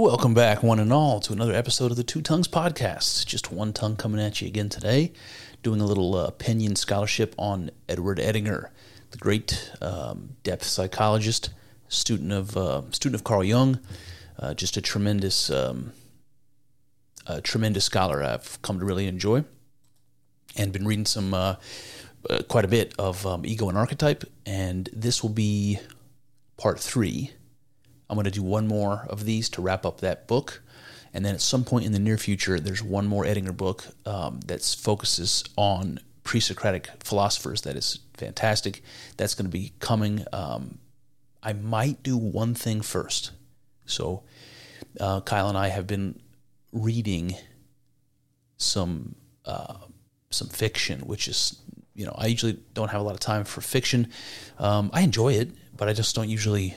Welcome back, one and all, to another episode of the Two Tongues Podcast. Just one tongue coming at you again today, doing a little uh, opinion scholarship on Edward Edinger, the great um, depth psychologist, student of uh, student of Carl Jung, uh, just a tremendous, um, a tremendous scholar. I've come to really enjoy, and been reading some uh, uh, quite a bit of um, Ego and Archetype, and this will be part three I'm going to do one more of these to wrap up that book. And then at some point in the near future, there's one more Edinger book um, that focuses on pre Socratic philosophers. That is fantastic. That's going to be coming. Um, I might do one thing first. So, uh, Kyle and I have been reading some uh, some fiction, which is you know I usually don't have a lot of time for fiction. Um, I enjoy it, but I just don't usually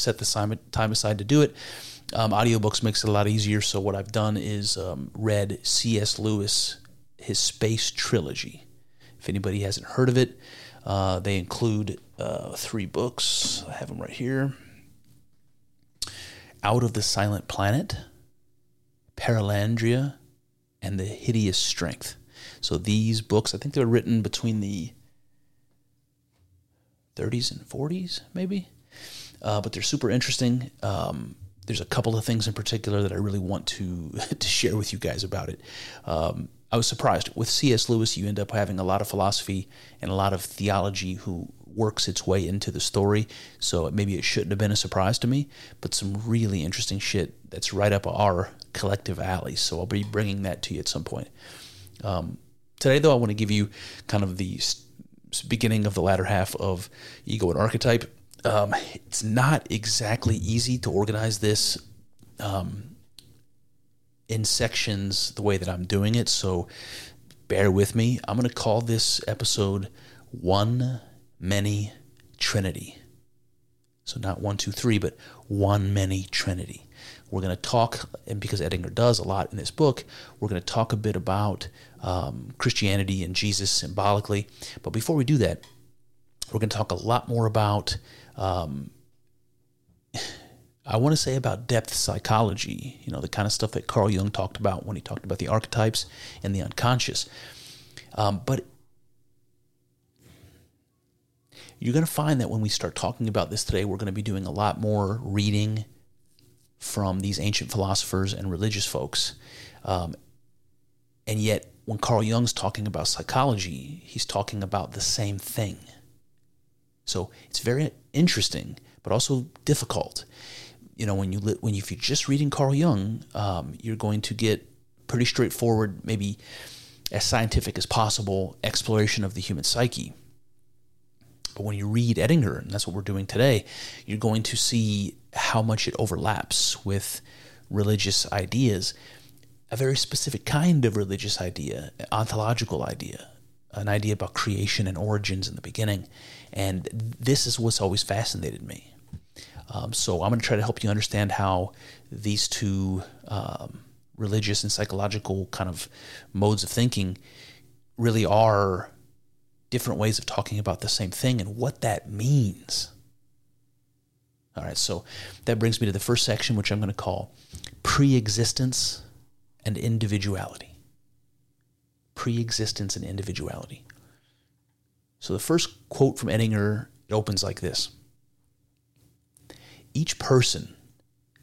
set the time aside to do it. Um, audiobooks makes it a lot easier. So what I've done is um, read C.S. Lewis, his Space Trilogy. If anybody hasn't heard of it, uh, they include uh, three books. I have them right here. Out of the Silent Planet, Perelandra, and The Hideous Strength. So these books, I think they were written between the 30s and 40s, maybe uh, but they're super interesting. Um, there's a couple of things in particular that I really want to to share with you guys about it. Um, I was surprised with C.S. Lewis. You end up having a lot of philosophy and a lot of theology who works its way into the story. So maybe it shouldn't have been a surprise to me, but some really interesting shit that's right up our collective alley. So I'll be bringing that to you at some point. Um, today, though, I want to give you kind of the beginning of the latter half of Ego and Archetype um, it's not exactly easy to organize this um, in sections the way that I'm doing it. So bear with me. I'm going to call this episode One Many Trinity. So not one, two, three, but one many Trinity. We're going to talk, and because Edinger does a lot in this book, we're going to talk a bit about um, Christianity and Jesus symbolically. But before we do that, we're going to talk a lot more about um, I want to say about depth psychology, you know, the kind of stuff that Carl Jung talked about when he talked about the archetypes and the unconscious. Um, but you're going to find that when we start talking about this today, we're going to be doing a lot more reading from these ancient philosophers and religious folks. Um, and yet, when Carl Jung's talking about psychology, he's talking about the same thing. So it's very interesting, but also difficult. You know, when you when you, if you're just reading Carl Jung, um, you're going to get pretty straightforward, maybe as scientific as possible exploration of the human psyche. But when you read Edinger, and that's what we're doing today, you're going to see how much it overlaps with religious ideas, a very specific kind of religious idea, ontological idea, an idea about creation and origins in the beginning. And this is what's always fascinated me. Um, so I'm going to try to help you understand how these two um, religious and psychological kind of modes of thinking really are different ways of talking about the same thing and what that means. All right, so that brings me to the first section, which I'm going to call pre existence and individuality. Pre existence and individuality. So the first quote from Edinger it opens like this Each person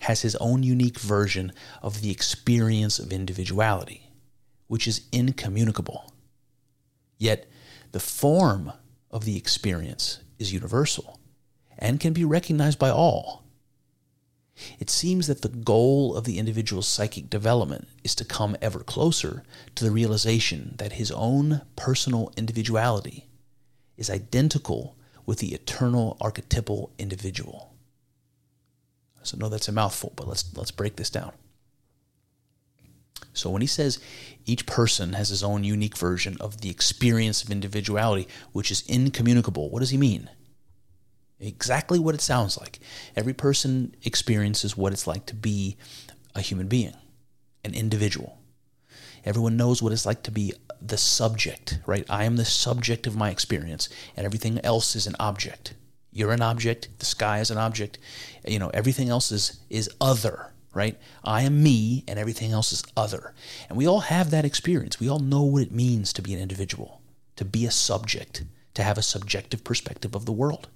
has his own unique version of the experience of individuality, which is incommunicable. Yet, the form of the experience is universal and can be recognized by all. It seems that the goal of the individual's psychic development is to come ever closer to the realization that his own personal individuality is identical with the eternal archetypal individual. So no, that's a mouthful, but let's let's break this down. So when he says each person has his own unique version of the experience of individuality, which is incommunicable, what does he mean? Exactly what it sounds like. Every person experiences what it's like to be a human being, an individual. Everyone knows what it's like to be the subject, right? I am the subject of my experience, and everything else is an object. You're an object, the sky is an object, you know, everything else is is other, right? I am me and everything else is other. And we all have that experience. We all know what it means to be an individual, to be a subject, to have a subjective perspective of the world.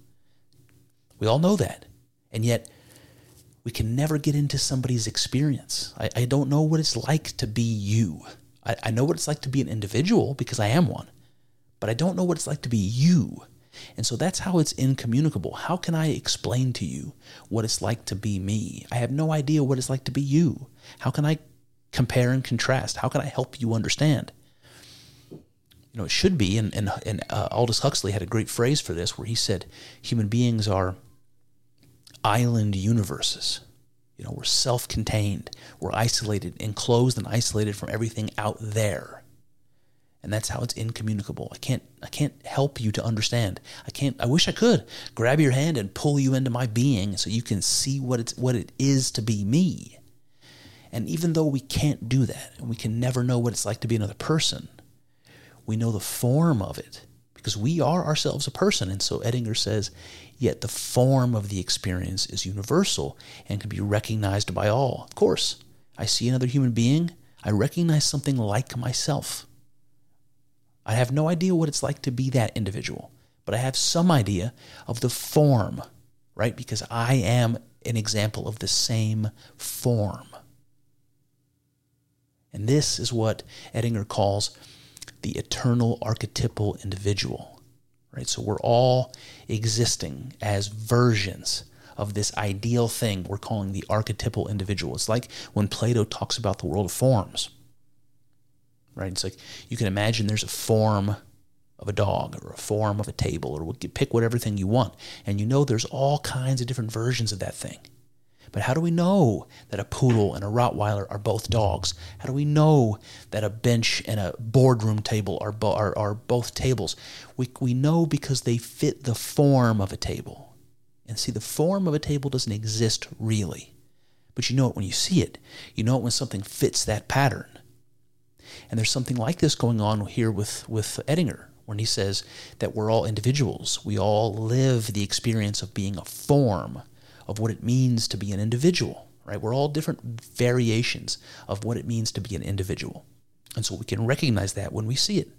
We all know that. And yet, we can never get into somebody's experience. I, I don't know what it's like to be you. I, I know what it's like to be an individual because I am one, but I don't know what it's like to be you. And so that's how it's incommunicable. How can I explain to you what it's like to be me? I have no idea what it's like to be you. How can I compare and contrast? How can I help you understand? You know, it should be, and, and, and uh, Aldous Huxley had a great phrase for this where he said, human beings are island universes. You know, we're self contained, we're isolated, enclosed and isolated from everything out there. And that's how it's incommunicable. I can't I can't help you to understand. I can't I wish I could grab your hand and pull you into my being so you can see what it's what it is to be me. And even though we can't do that, and we can never know what it's like to be another person, we know the form of it because we are ourselves a person. And so Edinger says Yet the form of the experience is universal and can be recognized by all. Of course, I see another human being, I recognize something like myself. I have no idea what it's like to be that individual, but I have some idea of the form, right? Because I am an example of the same form. And this is what Edinger calls the eternal archetypal individual right? So we're all existing as versions of this ideal thing we're calling the archetypal individual. It's like when Plato talks about the world of forms, right? It's like you can imagine there's a form of a dog or a form of a table or pick whatever thing you want, and you know there's all kinds of different versions of that thing. But how do we know that a poodle and a Rottweiler are both dogs? How do we know that a bench and a boardroom table are, bo- are, are both tables? We, we know because they fit the form of a table. And see, the form of a table doesn't exist really. But you know it when you see it. You know it when something fits that pattern. And there's something like this going on here with, with Edinger when he says that we're all individuals. We all live the experience of being a form of what it means to be an individual, right? We're all different variations of what it means to be an individual. And so we can recognize that when we see it.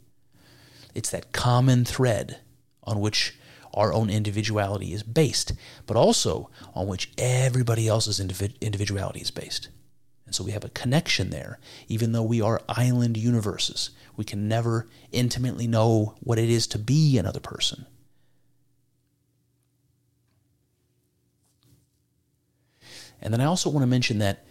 It's that common thread on which our own individuality is based, but also on which everybody else's individuality is based. And so we have a connection there, even though we are island universes. We can never intimately know what it is to be another person. And then I also want to mention that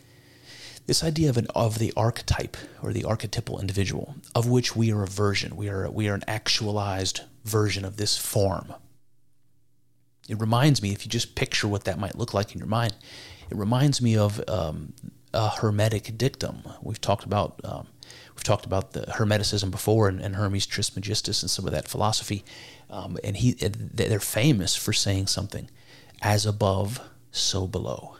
this idea of an of the archetype or the archetypal individual, of which we are a version, we are we are an actualized version of this form. It reminds me, if you just picture what that might look like in your mind, it reminds me of um, a hermetic dictum. We've talked about um, we've talked about the hermeticism before, and, and Hermes Trismegistus and some of that philosophy, um, and he they're famous for saying something, as above, so below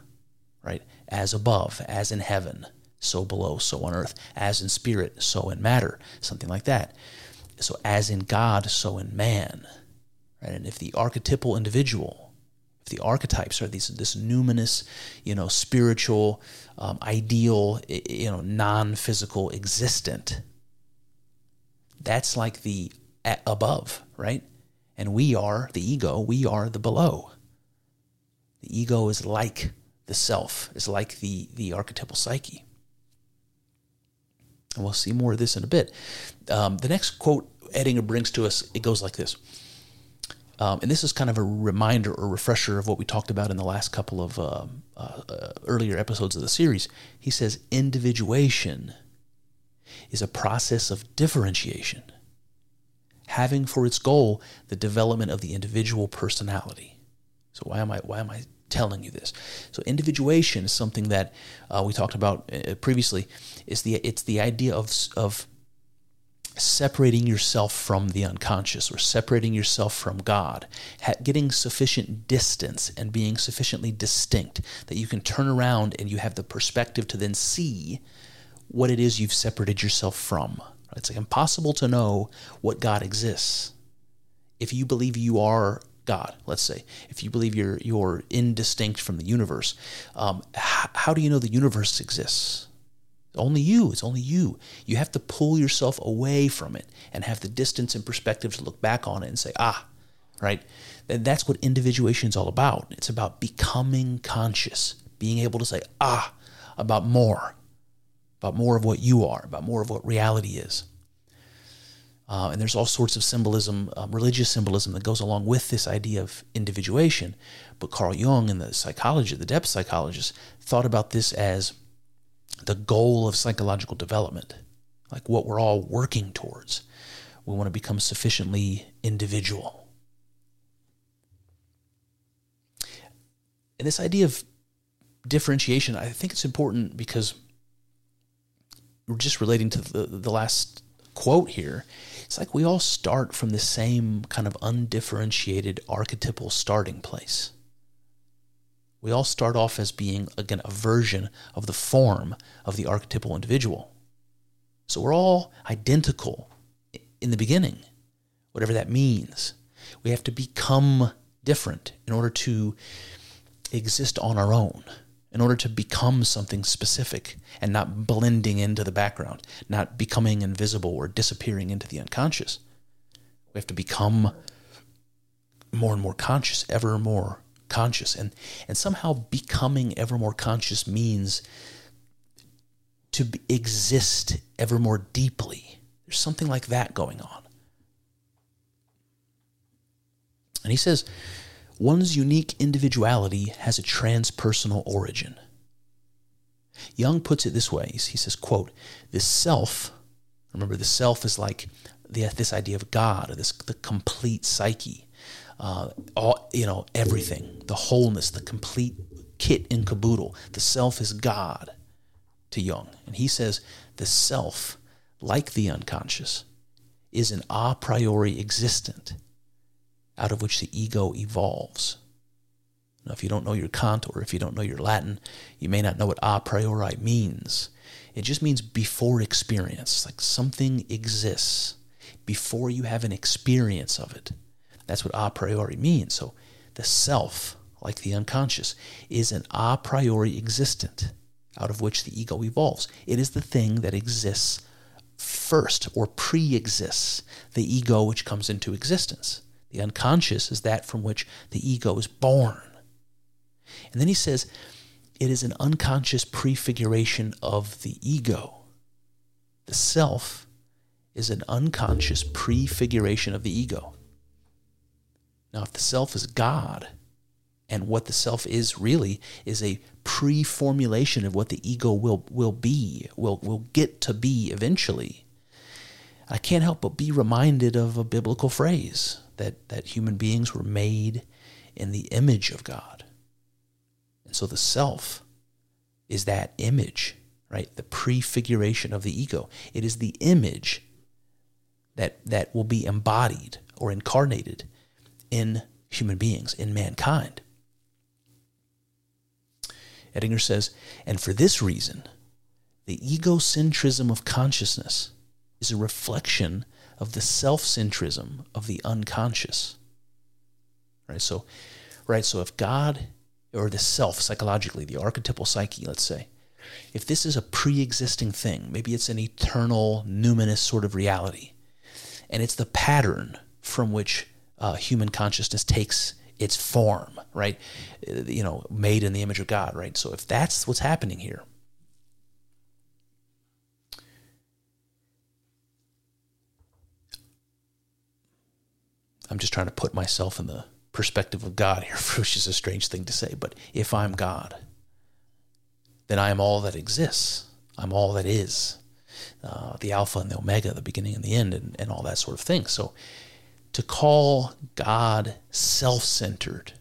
right? As above, as in heaven, so below, so on earth, as in spirit, so in matter, something like that. So as in God, so in man. Right? And if the archetypal individual, if the archetypes are these this numinous, you know, spiritual, um, ideal, you know, non-physical existent, that's like the above, right? And we are the ego, we are the below. The ego is like the self is like the, the archetypal psyche. And we'll see more of this in a bit. Um, the next quote Edinger brings to us, it goes like this. Um, and this is kind of a reminder or refresher of what we talked about in the last couple of uh, uh, earlier episodes of the series. He says, individuation is a process of differentiation, having for its goal the development of the individual personality. So why am I why am I telling you this? So individuation is something that uh, we talked about uh, previously. Is the it's the idea of of separating yourself from the unconscious or separating yourself from God, getting sufficient distance and being sufficiently distinct that you can turn around and you have the perspective to then see what it is you've separated yourself from. It's like impossible to know what God exists. If you believe you are God, let's say, if you believe you're you're indistinct from the universe, um, how, how do you know the universe exists? Only you. It's only you. You have to pull yourself away from it and have the distance and perspective to look back on it and say, ah, right? And that's what individuation is all about. It's about becoming conscious, being able to say, ah, about more, about more of what you are, about more of what reality is. Uh, and there's all sorts of symbolism, um, religious symbolism that goes along with this idea of individuation. But Carl Jung and the psychologist, the depth psychologist, thought about this as the goal of psychological development, like what we're all working towards. We want to become sufficiently individual. And this idea of differentiation, I think it's important because we're just relating to the, the last quote here. It's like we all start from the same kind of undifferentiated archetypal starting place. We all start off as being, again, a version of the form of the archetypal individual. So we're all identical in the beginning, whatever that means. We have to become different in order to exist on our own, in order to become something specific and not blending into the background, not becoming invisible or disappearing into the unconscious. We have to become more and more conscious, ever more conscious. And and somehow becoming ever more conscious means to exist ever more deeply. There's something like that going on. And he says one's unique individuality has a transpersonal origin. Jung puts it this way. He says quote the self remember the self is like the, this idea of god this the complete psyche uh, all you know everything, the wholeness, the complete kit and caboodle. The self is God to Jung, and he says the self, like the unconscious, is an a priori existent, out of which the ego evolves. Now, if you don't know your Kant or if you don't know your Latin, you may not know what a priori means. It just means before experience, like something exists before you have an experience of it. That's what a priori means. So the self, like the unconscious, is an a priori existent out of which the ego evolves. It is the thing that exists first or pre exists the ego which comes into existence. The unconscious is that from which the ego is born. And then he says, it is an unconscious prefiguration of the ego. The self is an unconscious prefiguration of the ego. Now, if the self is God, and what the self is really is a pre-formulation of what the ego will will be, will will get to be eventually. I can't help but be reminded of a biblical phrase that that human beings were made in the image of God. And so the self is that image, right? The prefiguration of the ego. It is the image that that will be embodied or incarnated in human beings, in mankind. Edinger says, and for this reason, the egocentrism of consciousness is a reflection of the self-centrism of the unconscious. Right? So, right, so if God or the self psychologically, the archetypal psyche, let's say, if this is a pre-existing thing, maybe it's an eternal, numinous sort of reality, and it's the pattern from which uh, human consciousness takes its form, right? Uh, you know, made in the image of God, right? So if that's what's happening here, I'm just trying to put myself in the perspective of God here, which is a strange thing to say, but if I'm God, then I am all that exists. I'm all that is. Uh, the Alpha and the Omega, the beginning and the end, and, and all that sort of thing. So to call God self centered,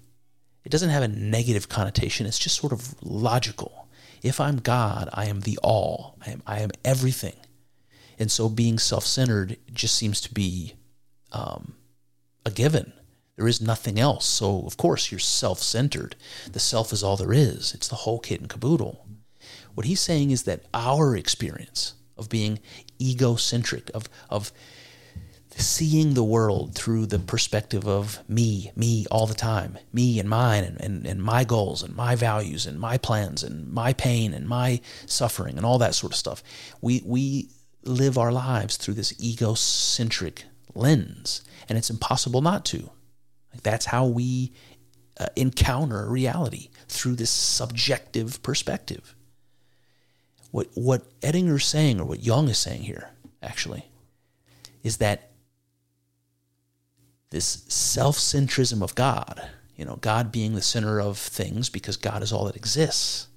it doesn't have a negative connotation. It's just sort of logical. If I'm God, I am the all, I am, I am everything. And so being self centered just seems to be um, a given. There is nothing else. So, of course, you're self centered. The self is all there is, it's the whole kit and caboodle. What he's saying is that our experience of being egocentric, of, of seeing the world through the perspective of me, me all the time, me and mine, and, and, and my goals, and my values, and my plans, and my pain, and my suffering, and all that sort of stuff. We, we live our lives through this egocentric lens, and it's impossible not to. Like that's how we uh, encounter reality through this subjective perspective. What what Edinger's saying, or what Jung is saying here, actually, is that this self-centrism of God, you know, God being the center of things because God is all that exists.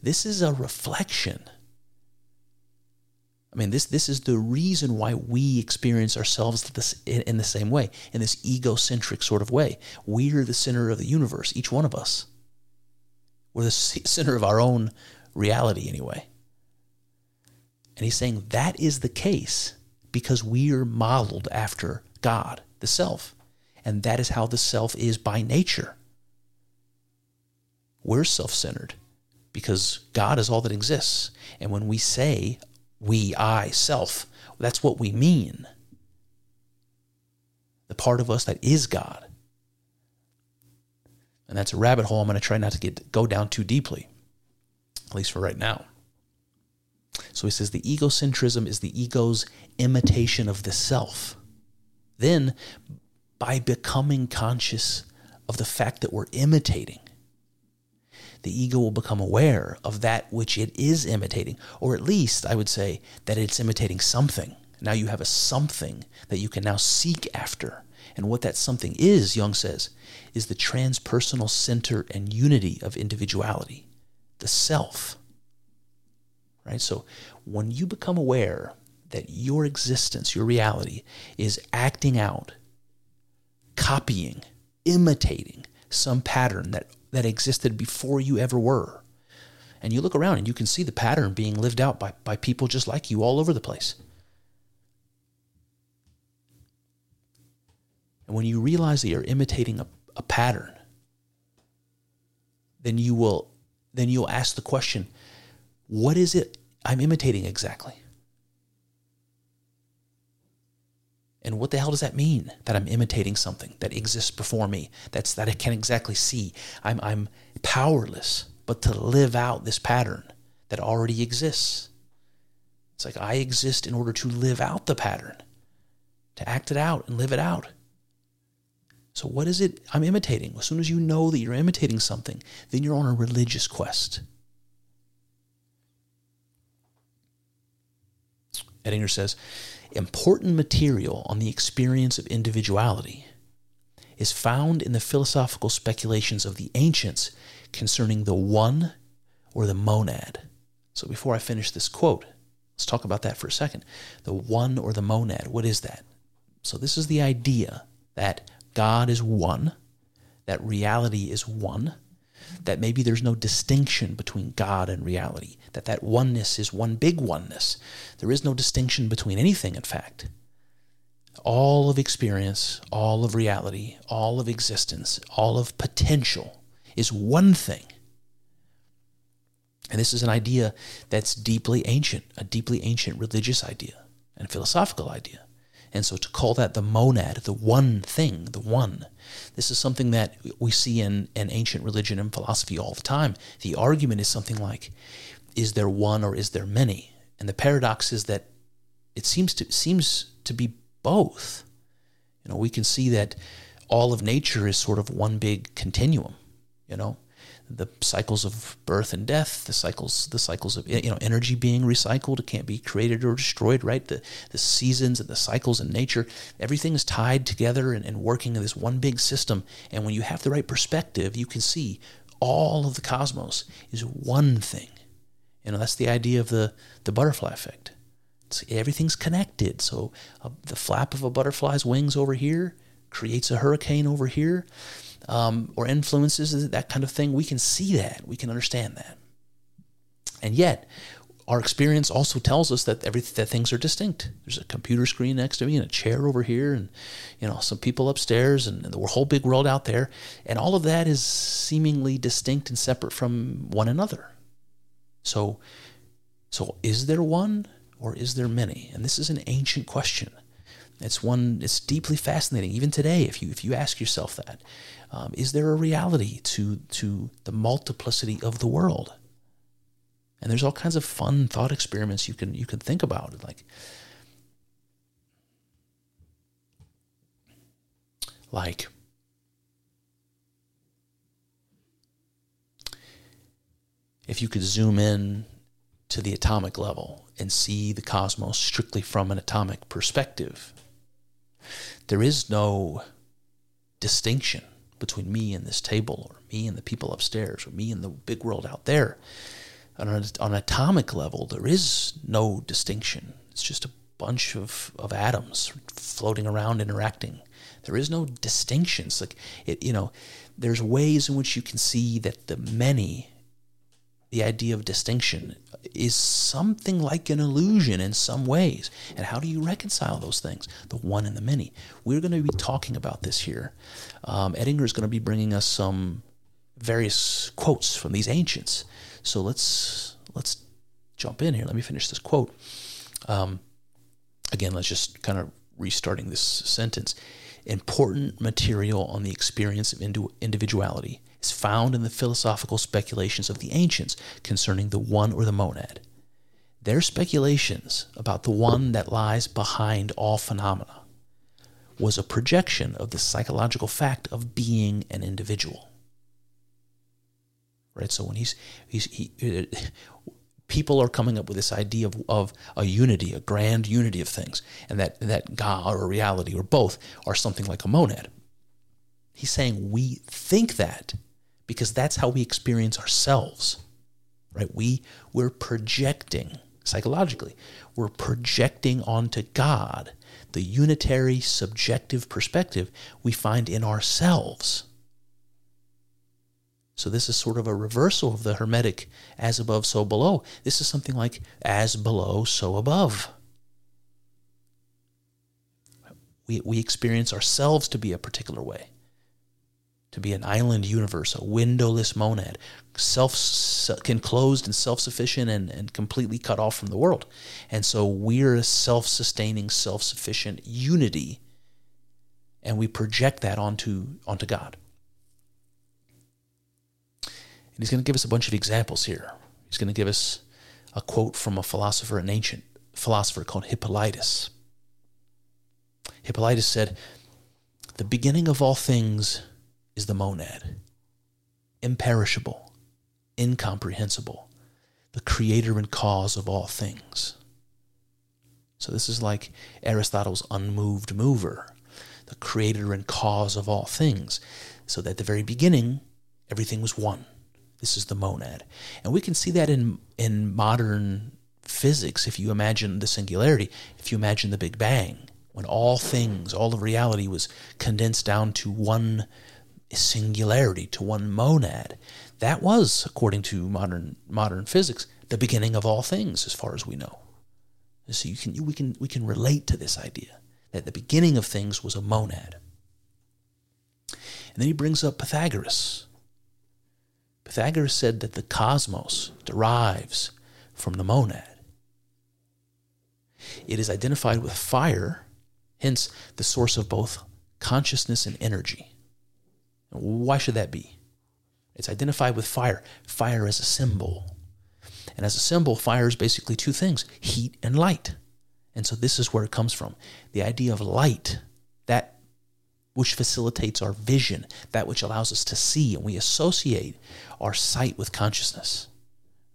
This is a reflection I mean, this this is the reason why we experience ourselves this, in the same way, in this egocentric sort of way. We're the center of the universe, each one of us. We're the center of our own reality, anyway. And he's saying that is the case because we are modeled after God, the self. And that is how the self is by nature. We're self centered because God is all that exists. And when we say we, I, self. That's what we mean. The part of us that is God. And that's a rabbit hole I'm going to try not to get go down too deeply, at least for right now. So he says the egocentrism is the ego's imitation of the self. Then, by becoming conscious of the fact that we're imitating, the ego will become aware of that which it is imitating, or at least I would say that it's imitating something. Now you have a something that you can now seek after. And what that something is, Jung says, is the transpersonal center and unity of individuality, the self. Right? So when you become aware that your existence, your reality, is acting out, copying, imitating some pattern that that existed before you ever were. And you look around and you can see the pattern being lived out by, by people just like you all over the place. And when you realize that you're imitating a, a pattern, then you will then you'll ask the question, what is it I'm imitating exactly? And what the hell does that mean that I'm imitating something that exists before me? That's that I can't exactly see. I'm I'm powerless but to live out this pattern that already exists. It's like I exist in order to live out the pattern, to act it out and live it out. So what is it I'm imitating? As soon as you know that you're imitating something, then you're on a religious quest. Edinger says, important material on the experience of individuality is found in the philosophical speculations of the ancients concerning the one or the monad. So before I finish this quote, let's talk about that for a second. The one or the monad, what is that? So this is the idea that God is one, that reality is one, that maybe there's no distinction between God and reality, that that oneness is one big oneness. There is no distinction between anything, in fact. All of experience, all of reality, all of existence, all of potential is one thing. And this is an idea that's deeply ancient, a deeply ancient religious idea and philosophical idea. And so to call that the monad, the one thing, the one, this is something that we see in, in ancient religion and philosophy all the time. The argument is something like, is there one or is there many? And the paradox is that it seems to seems to be both. You know, we can see that all of nature is sort of one big continuum, you know, the cycles of birth and death, the cycles, the cycles of you know energy being recycled, it can't be created or destroyed, right? The the seasons and the cycles in nature, everything is tied together and, and working in this one big system. And when you have the right perspective, you can see all of the cosmos is one thing. You know, that's the idea of the the butterfly effect. It's, everything's connected. So uh, the flap of a butterfly's wings over here creates a hurricane over here um, or influences that kind of thing. We can see that. We can understand that. And yet, our experience also tells us that every that things are distinct. There's a computer screen next to me and a chair over here, and you know some people upstairs, and the whole big world out there, and all of that is seemingly distinct and separate from one another. So, so is there one or is there many? And this is an ancient question. It's one. It's deeply fascinating. Even today, if you if you ask yourself that, um, is there a reality to to the multiplicity of the world? And there's all kinds of fun thought experiments you can you can think about, like like if you could zoom in to the atomic level and see the cosmos strictly from an atomic perspective there is no distinction between me and this table, or me and the people upstairs, or me and the big world out there. On an, on atomic level, there is no distinction. It's just a bunch of, of atoms floating around interacting. There is no distinctions. Like it, you know, there's ways in which you can see that the many the idea of distinction is something like an illusion in some ways. And how do you reconcile those things, the one and the many? We're going to be talking about this here. Um, is going to be bringing us some various quotes from these ancients. So let's let's jump in here. Let me finish this quote. Um, again, let's just kind of restarting this sentence. Important material on the experience of individuality is found in the philosophical speculations of the ancients concerning the one or the monad. Their speculations about the one that lies behind all phenomena was a projection of the psychological fact of being an individual. Right? So when he's, he's he, uh, people are coming up with this idea of, of a unity, a grand unity of things, and that, that God or reality or both are something like a monad. He's saying we think that because that's how we experience ourselves. Right? We we're projecting psychologically. We're projecting onto God the unitary subjective perspective we find in ourselves. So this is sort of a reversal of the hermetic as above so below. This is something like as below so above. We, we experience ourselves to be a particular way to be an island universe, a windowless monad, self enclosed and self sufficient and, and completely cut off from the world. And so we're a self sustaining, self sufficient unity, and we project that onto, onto God. And he's going to give us a bunch of examples here. He's going to give us a quote from a philosopher, an ancient philosopher called Hippolytus. Hippolytus said, The beginning of all things is the monad. Imperishable, incomprehensible, the creator and cause of all things. So this is like Aristotle's unmoved mover, the creator and cause of all things. So that at the very beginning, everything was one. This is the monad. And we can see that in in modern physics if you imagine the singularity, if you imagine the Big Bang, when all things, all of reality was condensed down to one singularity, to one monad. That was, according to modern modern physics, the beginning of all things, as far as we know. So you can we can we can relate to this idea that the beginning of things was a monad. And then he brings up Pythagoras. Pythagoras said that the cosmos derives from the monad. It is identified with fire, hence the source of both consciousness and energy. Why should that be? It's identified with fire. Fire as a symbol. And as a symbol, fire is basically two things heat and light. And so this is where it comes from. The idea of light, that which facilitates our vision, that which allows us to see, and we associate our sight with consciousness.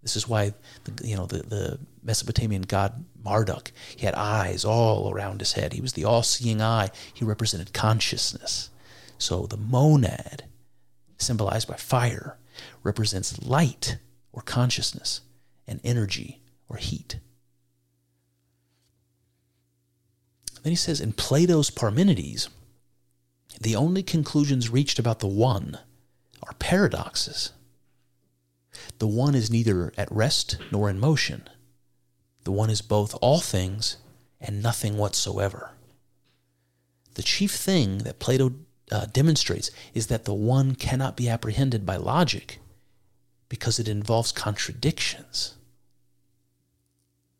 This is why the, you know the, the Mesopotamian god Marduk he had eyes all around his head. He was the all-seeing eye. He represented consciousness. So the monad, symbolized by fire, represents light or consciousness and energy or heat. Then he says in Plato's Parmenides, the only conclusions reached about the one are paradoxes. The one is neither at rest nor in motion. The one is both all things and nothing whatsoever. The chief thing that Plato uh, demonstrates is that the one cannot be apprehended by logic because it involves contradictions.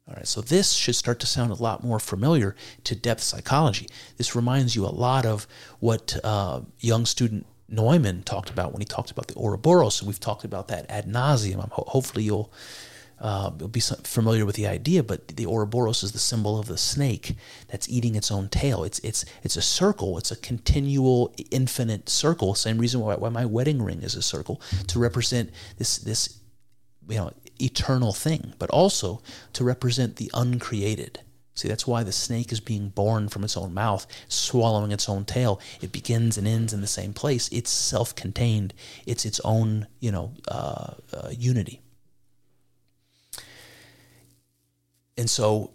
All right, so this should start to sound a lot more familiar to depth psychology. This reminds you a lot of what uh, Jung student Neumann talked about when he talked about the Ouroboros, and we've talked about that ad nauseum. hopefully, you'll uh, you'll be familiar with the idea. But the Ouroboros is the symbol of the snake that's eating its own tail. It's it's it's a circle. It's a continual, infinite circle. Same reason why, why my wedding ring is a circle to represent this this you know eternal thing, but also to represent the uncreated. See, that's why the snake is being born from its own mouth, swallowing its own tail. It begins and ends in the same place. It's self-contained. It's its own, you know, uh, uh, unity. And so,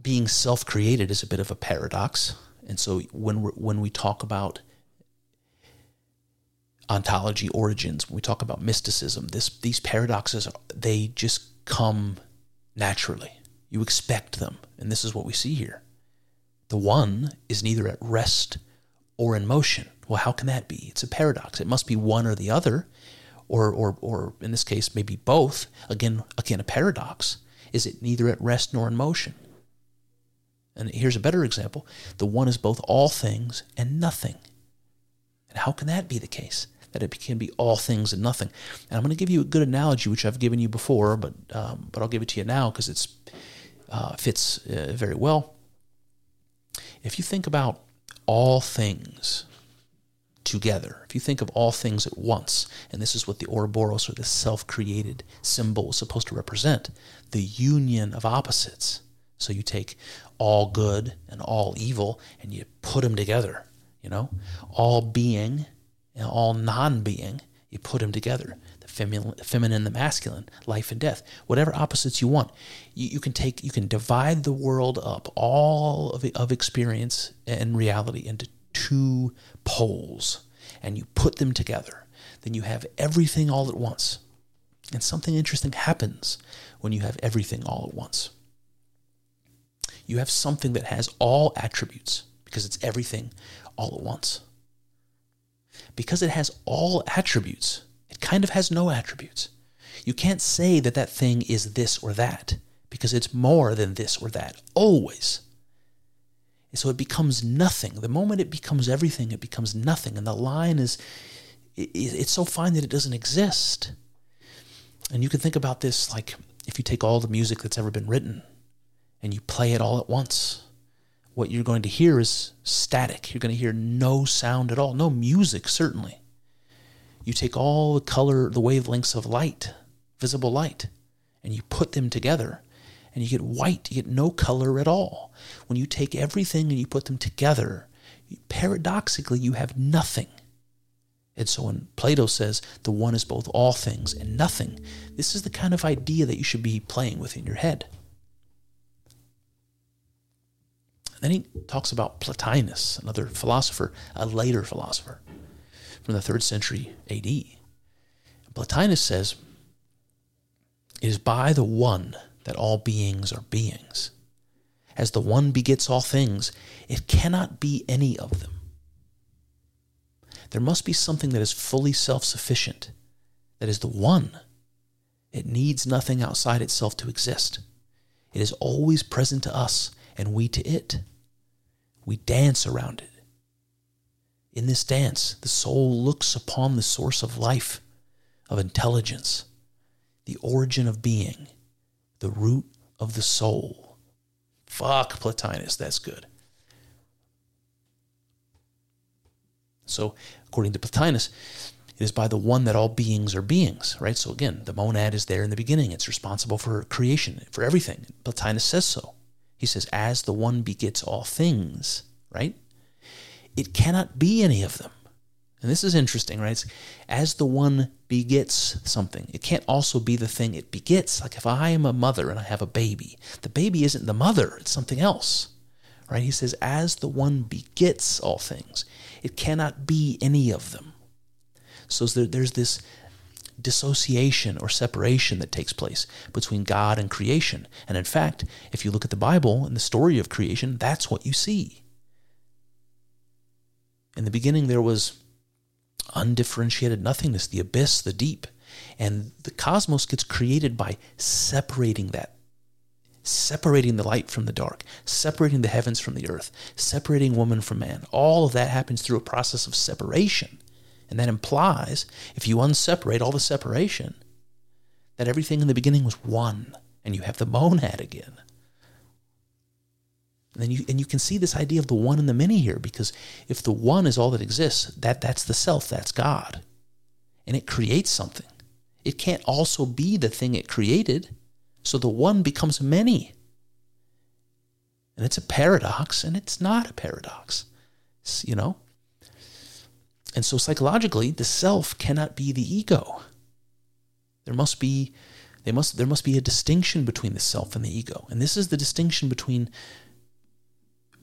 being self-created is a bit of a paradox. And so, when we when we talk about ontology origins, when we talk about mysticism, this these paradoxes they just come naturally. You expect them, and this is what we see here. The one is neither at rest or in motion. Well, how can that be? It's a paradox. It must be one or the other, or or or in this case, maybe both. Again, again, a paradox. Is it neither at rest nor in motion? And here's a better example. The one is both all things and nothing. And how can that be the case? that it can be all things and nothing. And I'm going to give you a good analogy, which I've given you before, but um, but I'll give it to you now because it uh, fits uh, very well. If you think about all things together, if you think of all things at once, and this is what the Ouroboros or the self-created symbol is supposed to represent, the union of opposites. So you take all good and all evil and you put them together, you know? All being and all non-being, you put them together. The feminine, feminine, the masculine, life and death, whatever opposites you want. You, you can take, you can divide the world up, all of, of experience and reality into two poles, and you put them together. Then you have everything all at once. And something interesting happens when you have everything all at once. You have something that has all attributes because it's everything all at once because it has all attributes, it kind of has no attributes. You can't say that that thing is this or that because it's more than this or that, always. And so it becomes nothing. The moment it becomes everything, it becomes nothing. And the line is, it's so fine that it doesn't exist. And you can think about this like if you take all the music that's ever been written and you play it all at once what you're going to hear is static. You're going to hear no sound at all, no music, certainly. You take all the color, the wavelengths of light, visible light, and you put them together, and you get white. You get no color at all. When you take everything and you put them together, paradoxically, you have nothing. And so when Plato says the one is both all things and nothing, this is the kind of idea that you should be playing with in your head. Then he talks about Plotinus, another philosopher, a later philosopher from the third century AD. Plotinus says, It is by the one that all beings are beings. As the one begets all things, it cannot be any of them. There must be something that is fully self sufficient, that is the one. It needs nothing outside itself to exist. It is always present to us, and we to it. We dance around it. In this dance, the soul looks upon the source of life, of intelligence, the origin of being, the root of the soul. Fuck Plotinus, that's good. So, according to Plotinus, it is by the one that all beings are beings, right? So, again, the monad is there in the beginning. It's responsible for creation, for everything. Plotinus says so. He says, as the one begets all things, right? It cannot be any of them. And this is interesting, right? It's, as the one begets something, it can't also be the thing it begets. Like if I am a mother and I have a baby, the baby isn't the mother, it's something else, right? He says, as the one begets all things, it cannot be any of them. So there's this dissociation or separation that takes place between God and creation. And in fact, if you look at the Bible and the story of creation, that's what you see. In the beginning, there was undifferentiated nothingness, the abyss, the deep. And the cosmos gets created by separating that, separating the light from the dark, separating the heavens from the earth, separating woman from man. All of that happens through a process of separation. And that implies, if you unseparate all the separation, that everything in the beginning was one, and you have the monad again. And you and you can see this idea of the one and the many here, because if the one is all that exists, that that's the self, that's God. And it creates something. It can't also be the thing it created. So the one becomes many. And it's a paradox, and it's not a paradox. It's, you know? And so psychologically, the self cannot be the ego. There must be they must there must be a distinction between the self and the ego. And this is the distinction between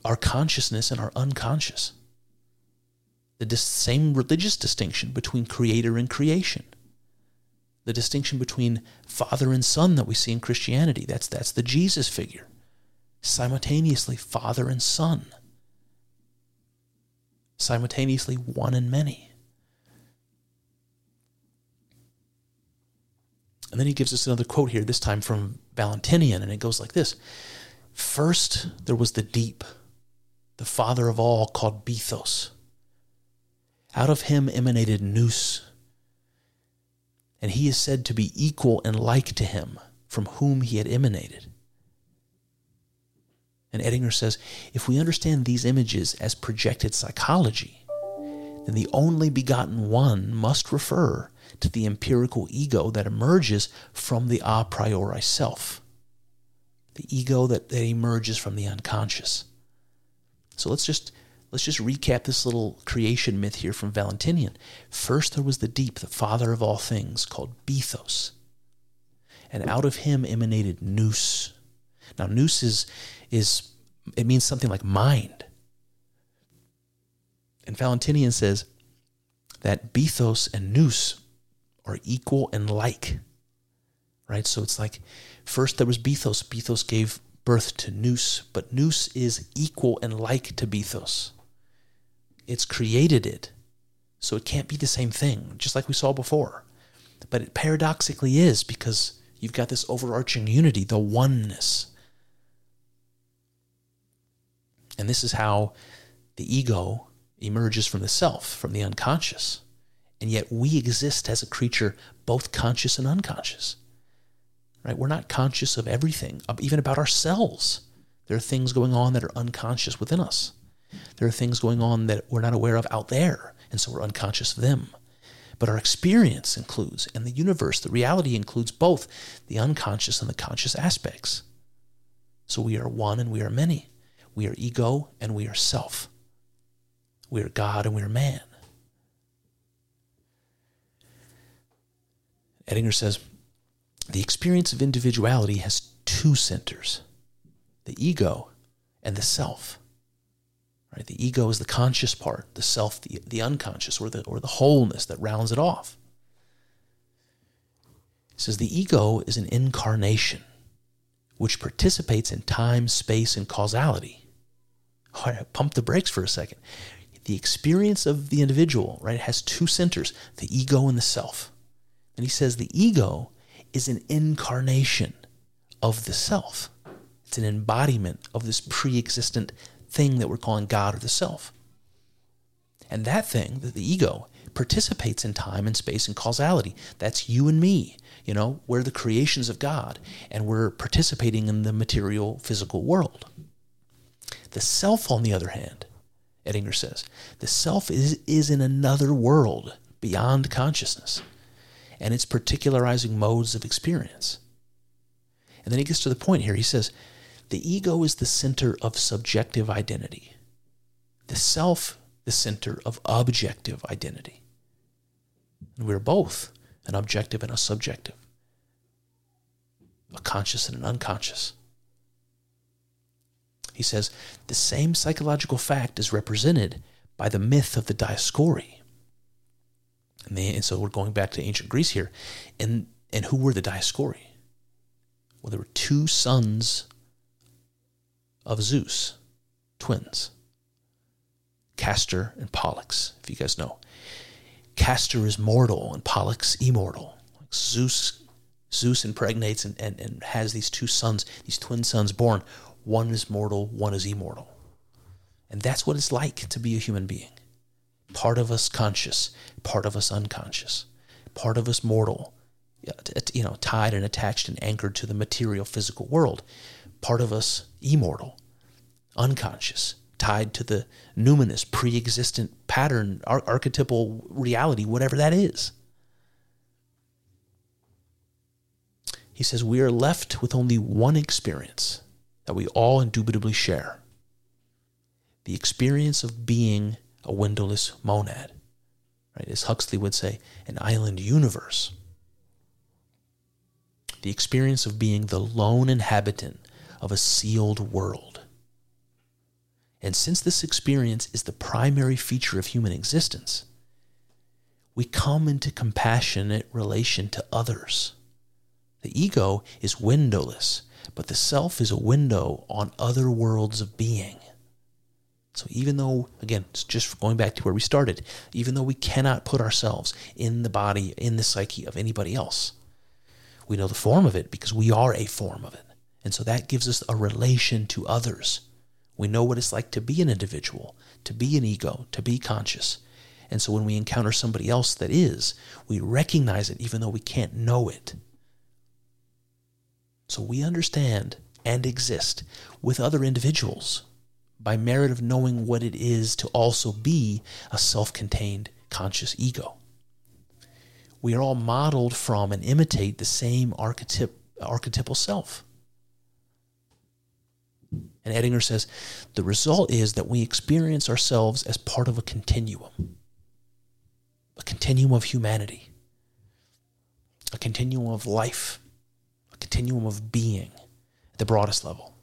our consciousness and our unconscious. The dis- same religious distinction between creator and creation. The distinction between father and son that we see in Christianity. That's that's the Jesus figure. Simultaneously father and son simultaneously one and many. And then he gives us another quote here, this time from Valentinian, and it goes like this First, there was the deep, the father of all, called Bethos. Out of him emanated Nous, and he is said to be equal and like to him from whom he had emanated. And Edinger says if we understand these images as projected psychology, then the only begotten one must refer to the empirical ego that emerges from the a priori self, the ego that, that emerges from the unconscious. So let's just let's just recap this little creation myth here from Valentinian. First there was the deep, the father of all things, called Bethos. And out of him emanated Nous. Now Nous is is it means something like mind. And Valentinian says that Bethos and Nous are equal and like. Right? So it's like first there was Bethos. Bethos gave birth to Nous, but Nous is equal and like to Bethos. It's created it. So it can't be the same thing, just like we saw before. But it paradoxically is because you've got this overarching unity, the oneness. And this is how the ego emerges from the self, from the unconscious. And yet we exist as a creature, both conscious and unconscious. Right? We're not conscious of everything, even about ourselves. There are things going on that are unconscious within us. There are things going on that we're not aware of out there, and so we're unconscious of them. But our experience includes, and the universe, the reality includes both the unconscious and the conscious aspects. So we are one and we are many. We are ego and we are self. We are God and we are man. Edinger says the experience of individuality has two centers the ego and the self. Right? The ego is the conscious part, the self, the, the unconscious, or the, or the wholeness that rounds it off. He says the ego is an incarnation which participates in time, space, and causality All right, pump the brakes for a second. The experience of the individual, right, has two centers the ego and the self. And he says the ego is an incarnation of the self, it's an embodiment of this pre existent thing that we're calling God or the self. And that thing, the ego, participates in time and space and causality. That's you and me. You know, we're the creations of God, and we're participating in the material, physical world. The self, on the other hand, Edinger says. The self is, is in another world beyond consciousness and its particularizing modes of experience. And then he gets to the point here. He says, The ego is the center of subjective identity, the self, the center of objective identity. And we're both an objective and a subjective, a conscious and an unconscious. He says the same psychological fact is represented by the myth of the Dioscuri. And, they, and so we're going back to ancient Greece here. And, and who were the Dioscuri? Well, there were two sons of Zeus, twins, Castor and Pollux, if you guys know. Castor is mortal and Pollux immortal. Zeus Zeus impregnates and, and, and has these two sons, these twin sons born. One is mortal, one is immortal. And that's what it's like to be a human being. Part of us conscious, part of us unconscious, part of us mortal, you know, tied and attached and anchored to the material physical world, part of us immortal, unconscious, tied to the numinous, pre existent pattern, ar- archetypal reality, whatever that is. He says, We are left with only one experience that we all indubitably share. The experience of being a windowless monad. Right? As Huxley would say, an island universe. The experience of being the lone inhabitant of a sealed world. And since this experience is the primary feature of human existence, we come into compassionate relation to others the ego is windowless, but the self is a window on other worlds of being. So even though, again, it's just going back to where we started, even though we cannot put ourselves in the body, in the psyche of anybody else, we know the form of it because we are a form of it. And so that gives us a relation to others. We know what it's like to be an individual, to be an ego, to be conscious. And so when we encounter somebody else that is, we recognize it even though we can't know it. So we understand and exist with other individuals by merit of knowing what it is to also be a self contained conscious ego. We are all modeled from and imitate the same archetyp, archetypal self. And Edinger says the result is that we experience ourselves as part of a continuum, a continuum of humanity, a continuum of life a continuum of being at the broadest level.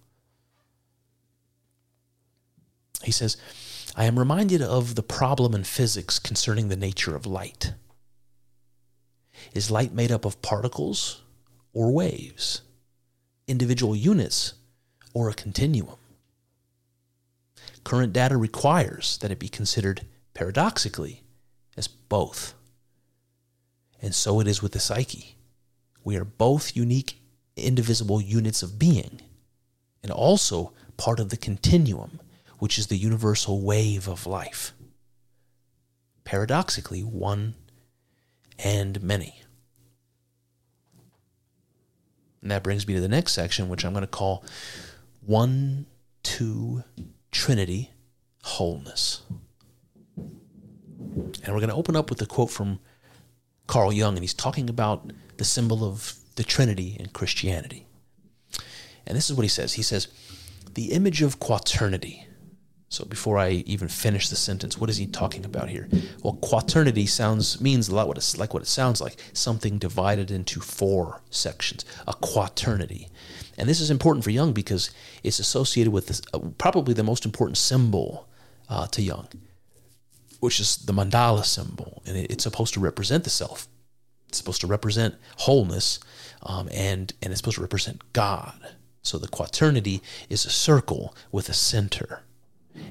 He says, I am reminded of the problem in physics concerning the nature of light. Is light made up of particles or waves, individual units, or a continuum? Current data requires that it be considered paradoxically as both. And so it is with the psyche. We are both unique indivisible units of being, and also part of the continuum, which is the universal wave of life. Paradoxically, one and many. And that brings me to the next section, which I'm going to call One, Two, Trinity, Wholeness. And we're going to open up with a quote from Carl Jung, and he's talking about the symbol of the Trinity in Christianity. And this is what he says. He says, the image of quaternity. So before I even finish the sentence, what is he talking about here? Well, quaternity sounds means a lot what it's like what it sounds like, something divided into four sections, a quaternity. And this is important for Jung because it's associated with this, uh, probably the most important symbol uh, to Jung, which is the mandala symbol, and it, it's supposed to represent the self. It's supposed to represent wholeness, um, and and it's supposed to represent God. So the quaternity is a circle with a center,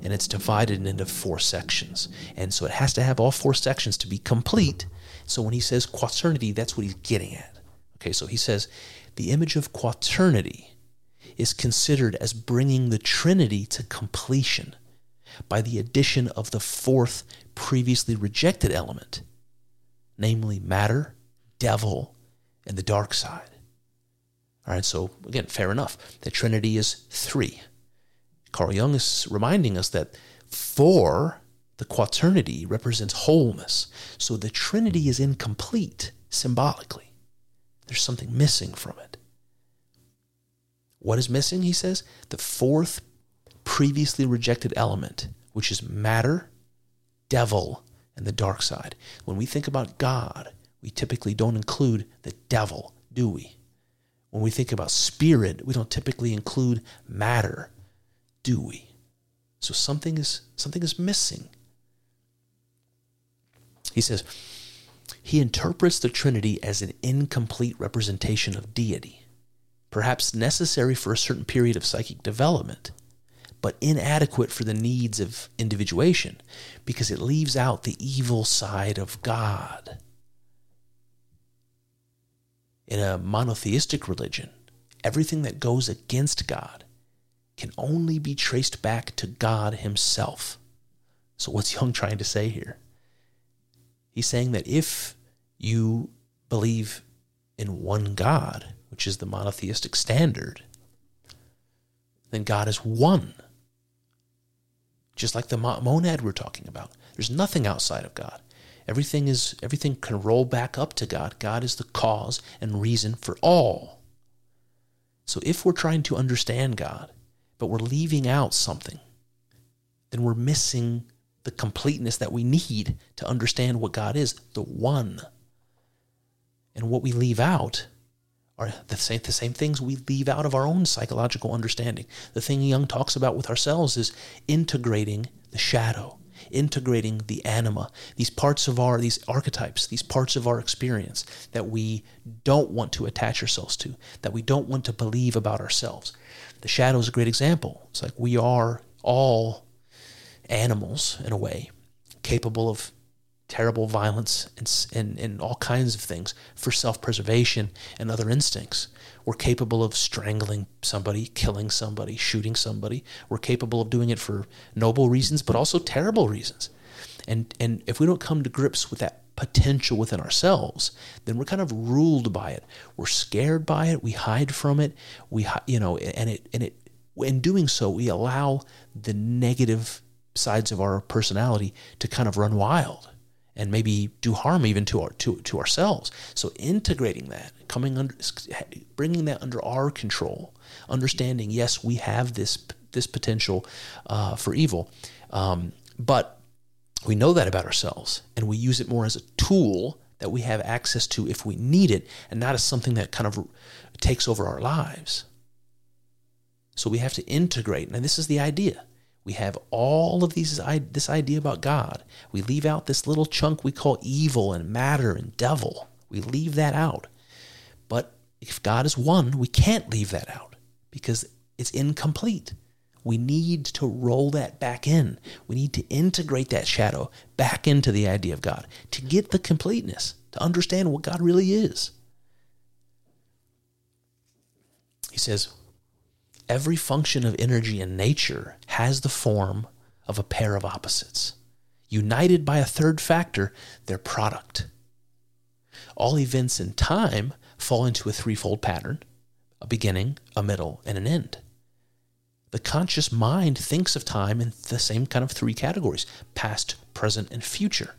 and it's divided into four sections, and so it has to have all four sections to be complete. So when he says quaternity, that's what he's getting at. Okay, so he says the image of quaternity is considered as bringing the Trinity to completion by the addition of the fourth previously rejected element, namely matter, devil, and the dark side. All right, so again, fair enough. The Trinity is three. Carl Jung is reminding us that Four, the quaternity, represents wholeness. So the Trinity is incomplete symbolically. There's something missing from it. What is missing, he says? The fourth previously rejected element, which is matter, devil, and the dark side. When we think about God, we typically don't include the devil, do we? When we think about spirit, we don't typically include matter, do we? So something is something is missing. He says he interprets the Trinity as an incomplete representation of deity, perhaps necessary for a certain period of psychic development but inadequate for the needs of individuation because it leaves out the evil side of God. In a monotheistic religion, everything that goes against God can only be traced back to God Himself. So, what's Jung trying to say here? He's saying that if you believe in one God, which is the monotheistic standard, then God is one just like the monad we're talking about. There's nothing outside of God. Everything is everything can roll back up to God. God is the cause and reason for all. So if we're trying to understand God, but we're leaving out something, then we're missing the completeness that we need to understand what God is, the one. And what we leave out are the same, the same things we leave out of our own psychological understanding. The thing Jung talks about with ourselves is integrating the shadow, integrating the anima, these parts of our, these archetypes, these parts of our experience that we don't want to attach ourselves to, that we don't want to believe about ourselves. The shadow is a great example. It's like we are all animals in a way, capable of terrible violence and, and, and all kinds of things for self preservation and other instincts. We're capable of strangling somebody, killing somebody, shooting somebody. We're capable of doing it for noble reasons, but also terrible reasons. And, and if we don't come to grips with that potential within ourselves, then we're kind of ruled by it. We're scared by it. We hide from it. We, you know, and it, and it, in doing so, we allow the negative sides of our personality to kind of run wild and maybe do harm even to our to, to ourselves so integrating that coming under bringing that under our control understanding yes we have this this potential uh, for evil um, but we know that about ourselves and we use it more as a tool that we have access to if we need it and not as something that kind of takes over our lives so we have to integrate and this is the idea we have all of these this idea about God. We leave out this little chunk we call evil and matter and devil. We leave that out. But if God is one, we can't leave that out because it's incomplete. We need to roll that back in. We need to integrate that shadow back into the idea of God to get the completeness, to understand what God really is. He says, every function of energy in nature has the form of a pair of opposites. United by a third factor, their product. All events in time fall into a threefold pattern a beginning, a middle, and an end. The conscious mind thinks of time in the same kind of three categories past, present, and future.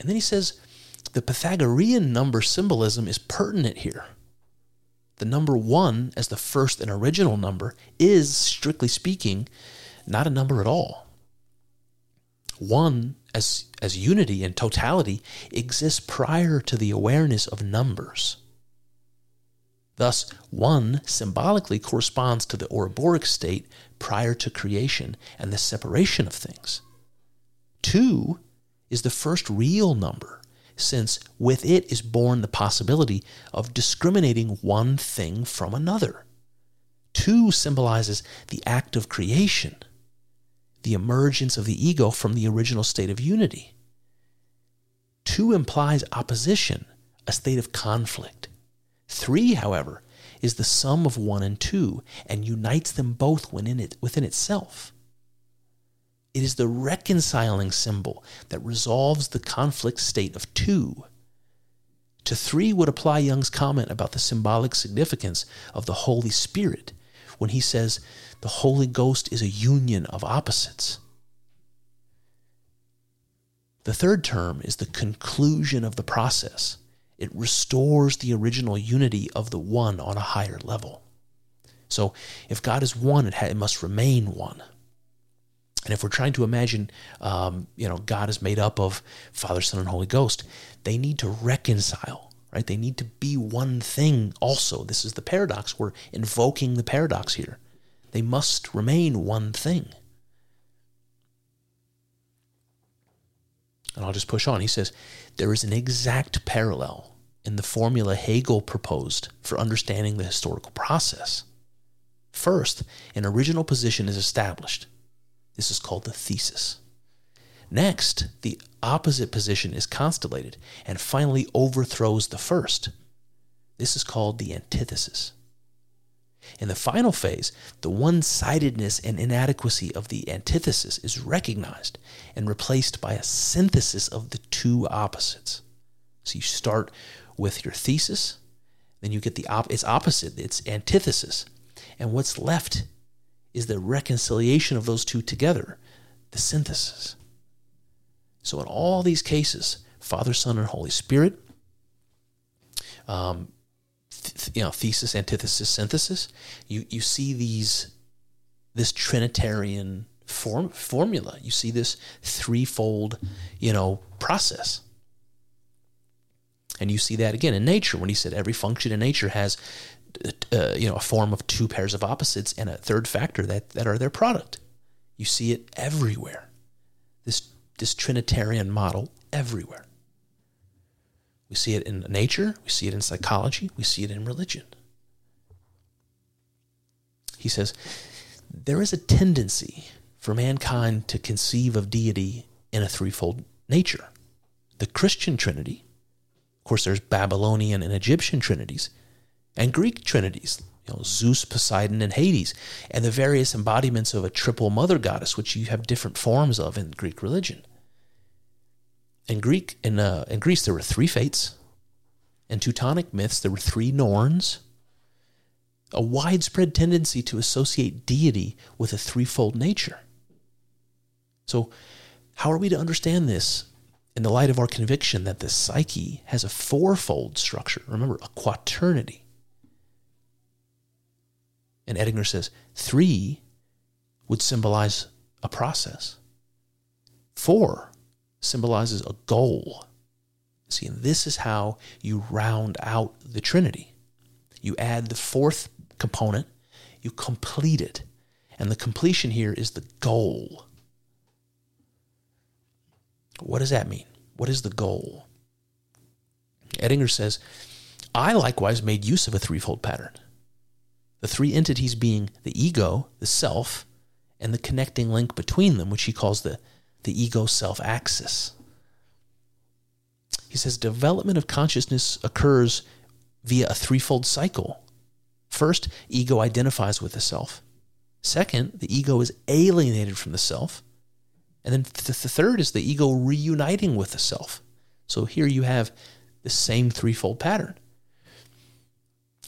And then he says the Pythagorean number symbolism is pertinent here the number one as the first and original number is, strictly speaking, not a number at all. One, as, as unity and totality, exists prior to the awareness of numbers. Thus, one symbolically corresponds to the Ouroboros state prior to creation and the separation of things. Two is the first real number since with it is born the possibility of discriminating one thing from another. Two symbolizes the act of creation, the emergence of the ego from the original state of unity. Two implies opposition, a state of conflict. Three, however, is the sum of one and two and unites them both within, it, within itself. It is the reconciling symbol that resolves the conflict state of two. To three would apply Jung's comment about the symbolic significance of the Holy Spirit, when he says the Holy Ghost is a union of opposites. The third term is the conclusion of the process. It restores the original unity of the one on a higher level. So if God is one, it, ha- it must remain one. And if we're trying to imagine, um, you know, God is made up of Father, Son, and Holy Ghost, they need to reconcile, right? They need to be one thing also. This is the paradox. We're invoking the paradox here. They must remain one thing. And I'll just push on. He says, there is an exact parallel in the formula Hegel proposed for understanding the historical process. First, an original position is established. This is called the thesis. Next, the opposite position is constellated and finally overthrows the first. This is called the antithesis. In the final phase, the one sidedness and inadequacy of the antithesis is recognized and replaced by a synthesis of the two opposites. So you start with your thesis, then you get the op- its opposite, its antithesis, and what's left is the reconciliation of those two together, the synthesis. So, in all these cases, Father, Son, and Holy Spirit, um, th- you know, thesis, antithesis, synthesis, you, you see these this Trinitarian form, formula. You see this threefold, you know, process. And you see that again in nature when he said every function in nature has uh, you know, a form of two pairs of opposites and a third factor that, that are their product. You see it everywhere. This, this Trinitarian model everywhere. We see it in nature, we see it in psychology, we see it in religion. He says, there is a tendency for mankind to conceive of deity in a threefold nature. The Christian Trinity, of course, there's Babylonian and Egyptian trinities, and Greek trinities, you know, Zeus, Poseidon, and Hades, and the various embodiments of a triple mother goddess, which you have different forms of in Greek religion. In Greek, in, uh, in Greece, there were three fates. In Teutonic myths, there were three Norns. A widespread tendency to associate deity with a threefold nature. So, how are we to understand this in the light of our conviction that the psyche has a fourfold structure? Remember, a quaternity. And Edinger says three would symbolize a process, four symbolizes a goal. See, and this is how you round out the Trinity. You add the fourth component, you complete it. And the completion here is the goal. What does that mean? What is the goal? Edinger says, I likewise made use of a threefold pattern the three entities being the ego, the self, and the connecting link between them, which he calls the, the ego self axis. He says development of consciousness occurs via a threefold cycle. First, ego identifies with the self. Second, the ego is alienated from the self. And then the third is the ego reuniting with the self. So here you have the same threefold pattern.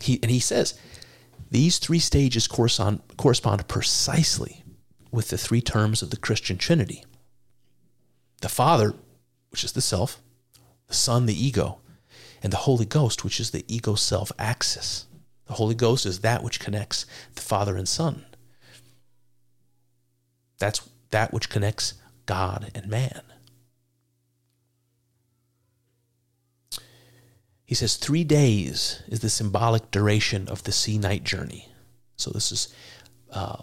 He, and he says these three stages correspond, correspond precisely with the three terms of the Christian Trinity the Father, which is the self, the Son, the ego, and the Holy Ghost, which is the ego self axis. The Holy Ghost is that which connects the Father and Son. That's that which connects God and man. He says three days is the symbolic duration of the sea night journey. So this is uh,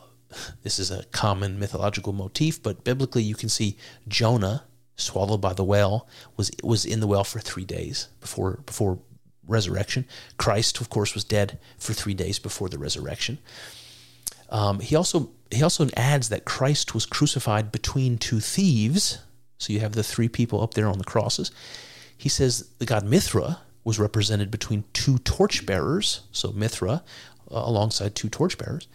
this is a common mythological motif, but biblically you can see Jonah swallowed by the whale was was in the whale for three days before before resurrection. Christ, of course, was dead for three days before the resurrection. Um, he also he also adds that Christ was crucified between two thieves. So you have the three people up there on the crosses. He says the god Mithra was represented between two torchbearers, so Mithra uh, alongside two torchbearers.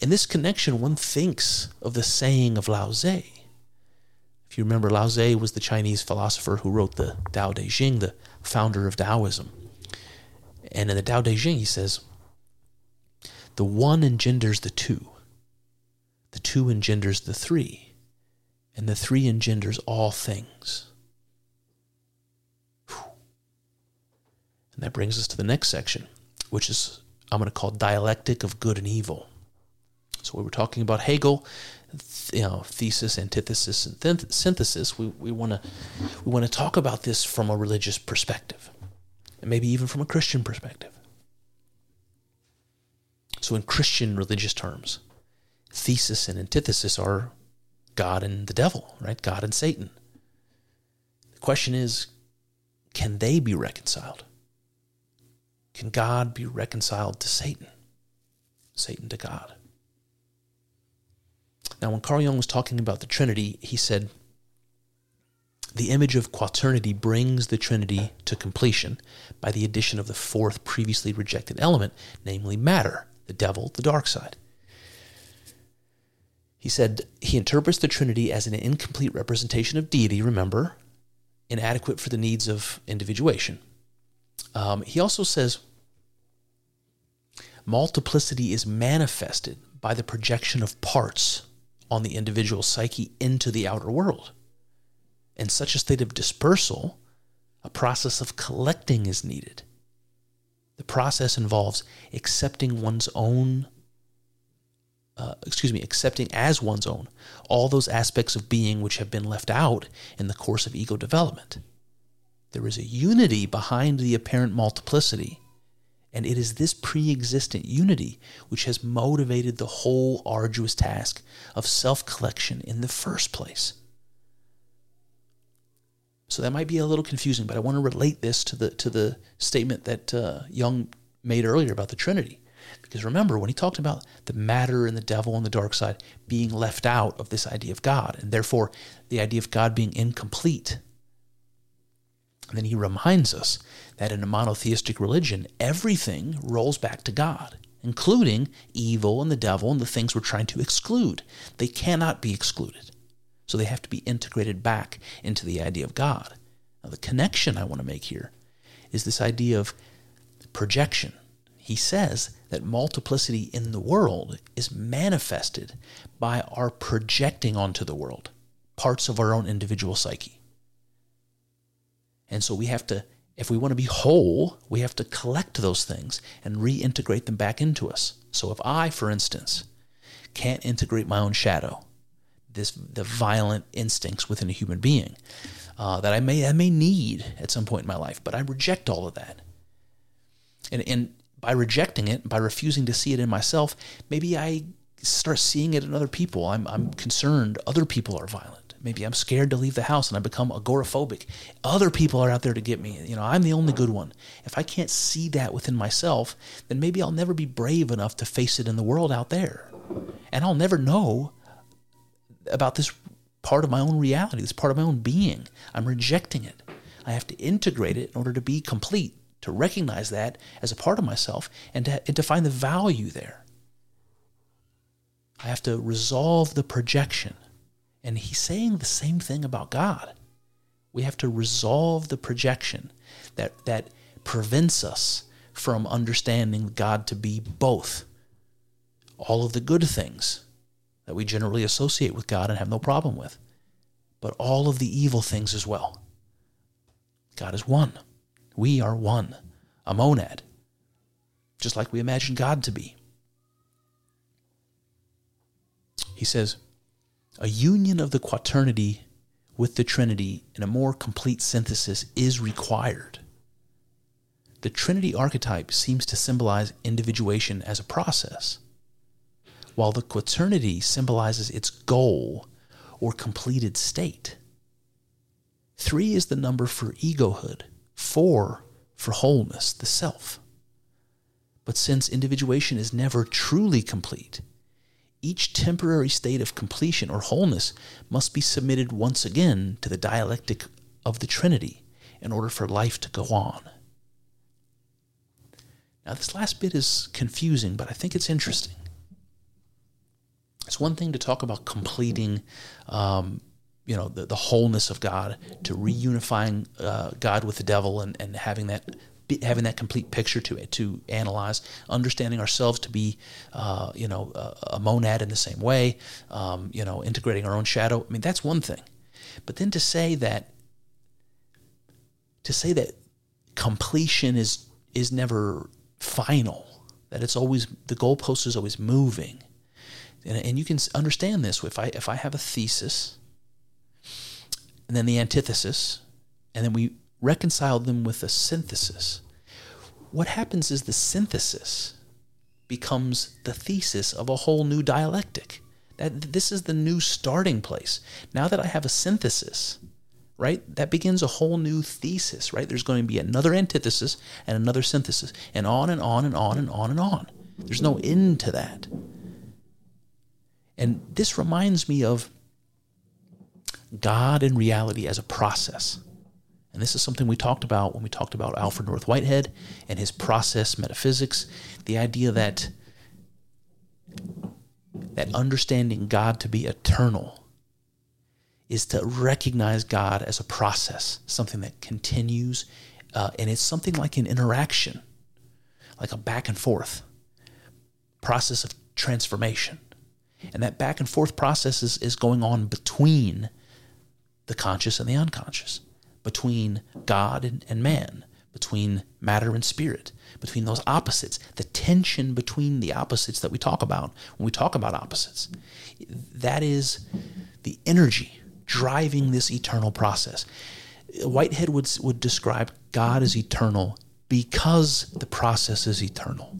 In this connection, one thinks of the saying of Lao Tzu. If you remember, Lao Tzu was the Chinese philosopher who wrote the Tao Te Ching, the founder of Taoism. And in the Tao Te Ching, he says, the one engenders the two, the two engenders the three, and the three engenders all things. And that brings us to the next section, which is I'm going to call dialectic of good and evil. So we were talking about Hegel, you know, thesis, antithesis, and synthesis. We, we want to we want to talk about this from a religious perspective, and maybe even from a Christian perspective. So in Christian religious terms, thesis and antithesis are God and the devil, right? God and Satan. The question is, can they be reconciled? Can God be reconciled to Satan? Satan to God? Now, when Carl Jung was talking about the Trinity, he said, the image of quaternity brings the Trinity to completion by the addition of the fourth previously rejected element, namely matter, the devil, the dark side. He said he interprets the Trinity as an incomplete representation of deity, remember, inadequate for the needs of individuation. Um, he also says multiplicity is manifested by the projection of parts on the individual psyche into the outer world. In such a state of dispersal, a process of collecting is needed. The process involves accepting one's own, uh, excuse me, accepting as one's own all those aspects of being which have been left out in the course of ego development. There is a unity behind the apparent multiplicity and it is this pre existent unity which has motivated the whole arduous task of self collection in the first place. So that might be a little confusing, but I want to relate this to the, to the statement that uh, Jung made earlier about the Trinity. Because remember, when he talked about the matter and the devil and the dark side being left out of this idea of God, and therefore the idea of God being incomplete, then he reminds us that in a monotheistic religion, everything rolls back to God, including evil and the devil and the things we're trying to exclude. They cannot be excluded. So they have to be integrated back into the idea of God. Now, the connection I want to make here is this idea of projection. He says that multiplicity in the world is manifested by our projecting onto the world parts of our own individual psyche. And so we have to if we want to be whole, we have to collect those things and reintegrate them back into us. So if I, for instance, can't integrate my own shadow, this the violent instincts within a human being uh, that I may I may need at some point in my life, but I reject all of that. And and by rejecting it, by refusing to see it in myself, maybe I start seeing it in other people. I'm I'm concerned other people are violent. Maybe I'm scared to leave the house and I become agoraphobic. Other people are out there to get me. You know, I'm the only good one. If I can't see that within myself, then maybe I'll never be brave enough to face it in the world out there. And I'll never know about this part of my own reality, this part of my own being. I'm rejecting it. I have to integrate it in order to be complete, to recognize that as a part of myself and to, and to find the value there. I have to resolve the projection and he's saying the same thing about God. We have to resolve the projection that, that prevents us from understanding God to be both. All of the good things that we generally associate with God and have no problem with, but all of the evil things as well. God is one. We are one, a monad, just like we imagine God to be. He says, a union of the quaternity with the Trinity in a more complete synthesis is required. The Trinity archetype seems to symbolize individuation as a process, while the quaternity symbolizes its goal or completed state. Three is the number for egohood, four for wholeness, the self. But since individuation is never truly complete, each temporary state of completion or wholeness must be submitted once again to the dialectic of the Trinity in order for life to go on. Now, this last bit is confusing, but I think it's interesting. It's one thing to talk about completing, um, you know, the, the wholeness of God, to reunifying uh, God with the devil and, and having that having that complete picture to it to analyze, understanding ourselves to be, uh, you know, a, a, monad in the same way, um, you know, integrating our own shadow. I mean, that's one thing, but then to say that, to say that completion is is never final, that it's always the goalpost is always moving, and, and you can understand this if I if I have a thesis, and then the antithesis, and then we reconcile them with a synthesis. What happens is the synthesis becomes the thesis of a whole new dialectic. That this is the new starting place. Now that I have a synthesis, right? That begins a whole new thesis, right? There's going to be another antithesis and another synthesis, and on and on and on and on and on. There's no end to that. And this reminds me of God and reality as a process. And this is something we talked about when we talked about Alfred North Whitehead and his process metaphysics, the idea that that understanding God to be eternal is to recognize God as a process, something that continues, uh, and it's something like an interaction, like a back and forth process of transformation. And that back and forth process is, is going on between the conscious and the unconscious between God and, and man, between matter and spirit, between those opposites, the tension between the opposites that we talk about when we talk about opposites. That is the energy driving this eternal process. Whitehead would, would describe God as eternal because the process is eternal.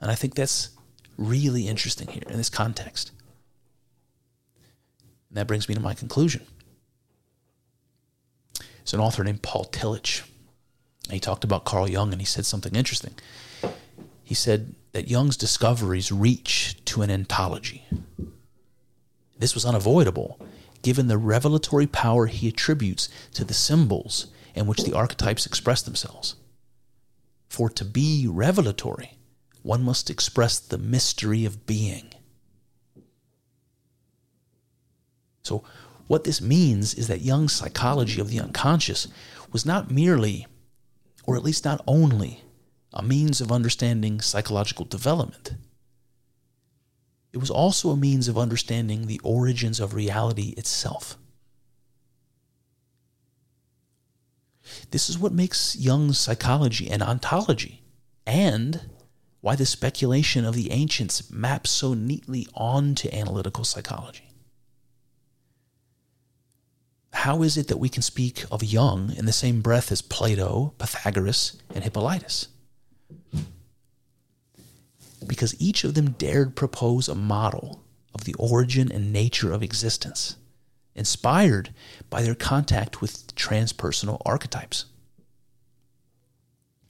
And I think that's really interesting here in this context. And that brings me to my conclusion. It's an author named Paul Tillich. He talked about Carl Jung and he said something interesting. He said that Jung's discoveries reach to an ontology. This was unavoidable given the revelatory power he attributes to the symbols in which the archetypes express themselves. For to be revelatory, one must express the mystery of being. So, what this means is that Jung's psychology of the unconscious was not merely, or at least not only, a means of understanding psychological development. It was also a means of understanding the origins of reality itself. This is what makes Jung's psychology an ontology, and why the speculation of the ancients maps so neatly onto analytical psychology. How is it that we can speak of Jung in the same breath as Plato, Pythagoras, and Hippolytus? Because each of them dared propose a model of the origin and nature of existence, inspired by their contact with transpersonal archetypes.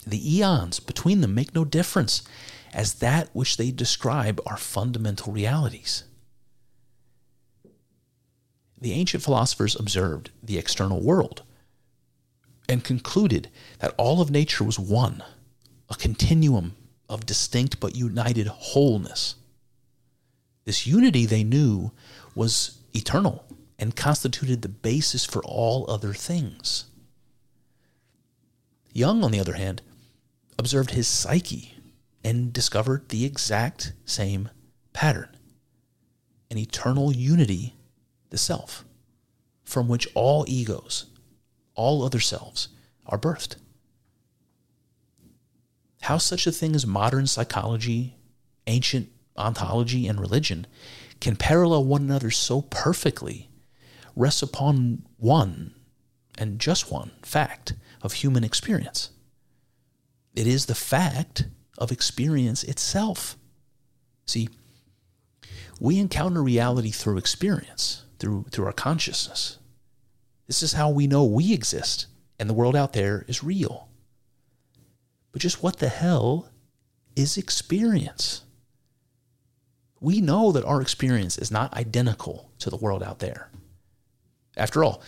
The eons between them make no difference, as that which they describe are fundamental realities. The ancient philosophers observed the external world and concluded that all of nature was one, a continuum of distinct but united wholeness. This unity, they knew, was eternal and constituted the basis for all other things. Jung, on the other hand, observed his psyche and discovered the exact same pattern an eternal unity the self, from which all egos, all other selves, are birthed. How such a thing as modern psychology, ancient ontology, and religion can parallel one another so perfectly rests upon one and just one fact of human experience. It is the fact of experience itself. See, we encounter reality through experience through through our consciousness. This is how we know we exist and the world out there is real. But just what the hell is experience? We know that our experience is not identical to the world out there. After all,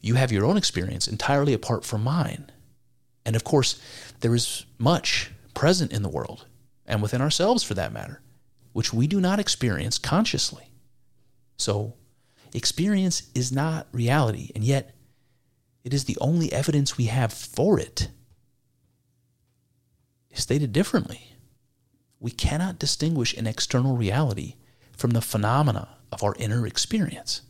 you have your own experience entirely apart from mine. And of course, there is much present in the world, and within ourselves for that matter, which we do not experience consciously. So, Experience is not reality, and yet it is the only evidence we have for it. Stated differently, we cannot distinguish an external reality from the phenomena of our inner experience.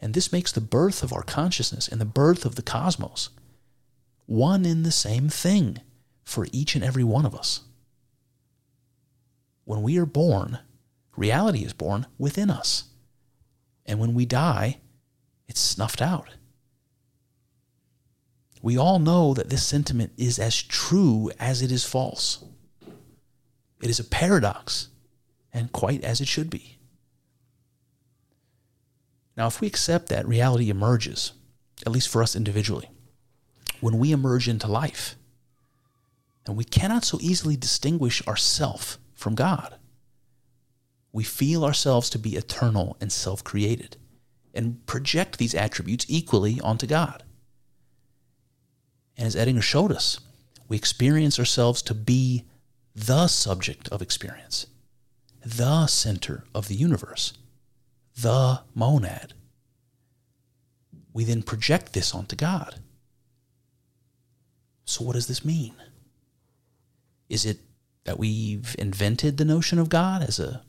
And this makes the birth of our consciousness and the birth of the cosmos one in the same thing for each and every one of us. When we are born, reality is born within us. And when we die, it's snuffed out. We all know that this sentiment is as true as it is false. It is a paradox, and quite as it should be. Now, if we accept that reality emerges, at least for us individually, when we emerge into life, and we cannot so easily distinguish ourself from God, we feel ourselves to be eternal and self created and project these attributes equally onto God. And as Edinger showed us, we experience ourselves to be the subject of experience, the center of the universe, the monad. We then project this onto God. So, what does this mean? Is it that we've invented the notion of God as a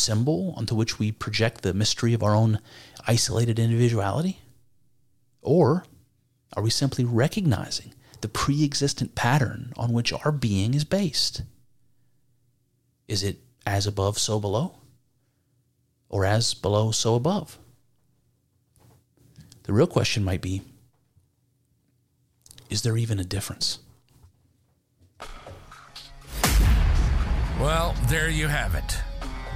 symbol onto which we project the mystery of our own isolated individuality? Or are we simply recognizing the pre existent pattern on which our being is based? Is it as above, so below? Or as below, so above? The real question might be is there even a difference? Well, there you have it.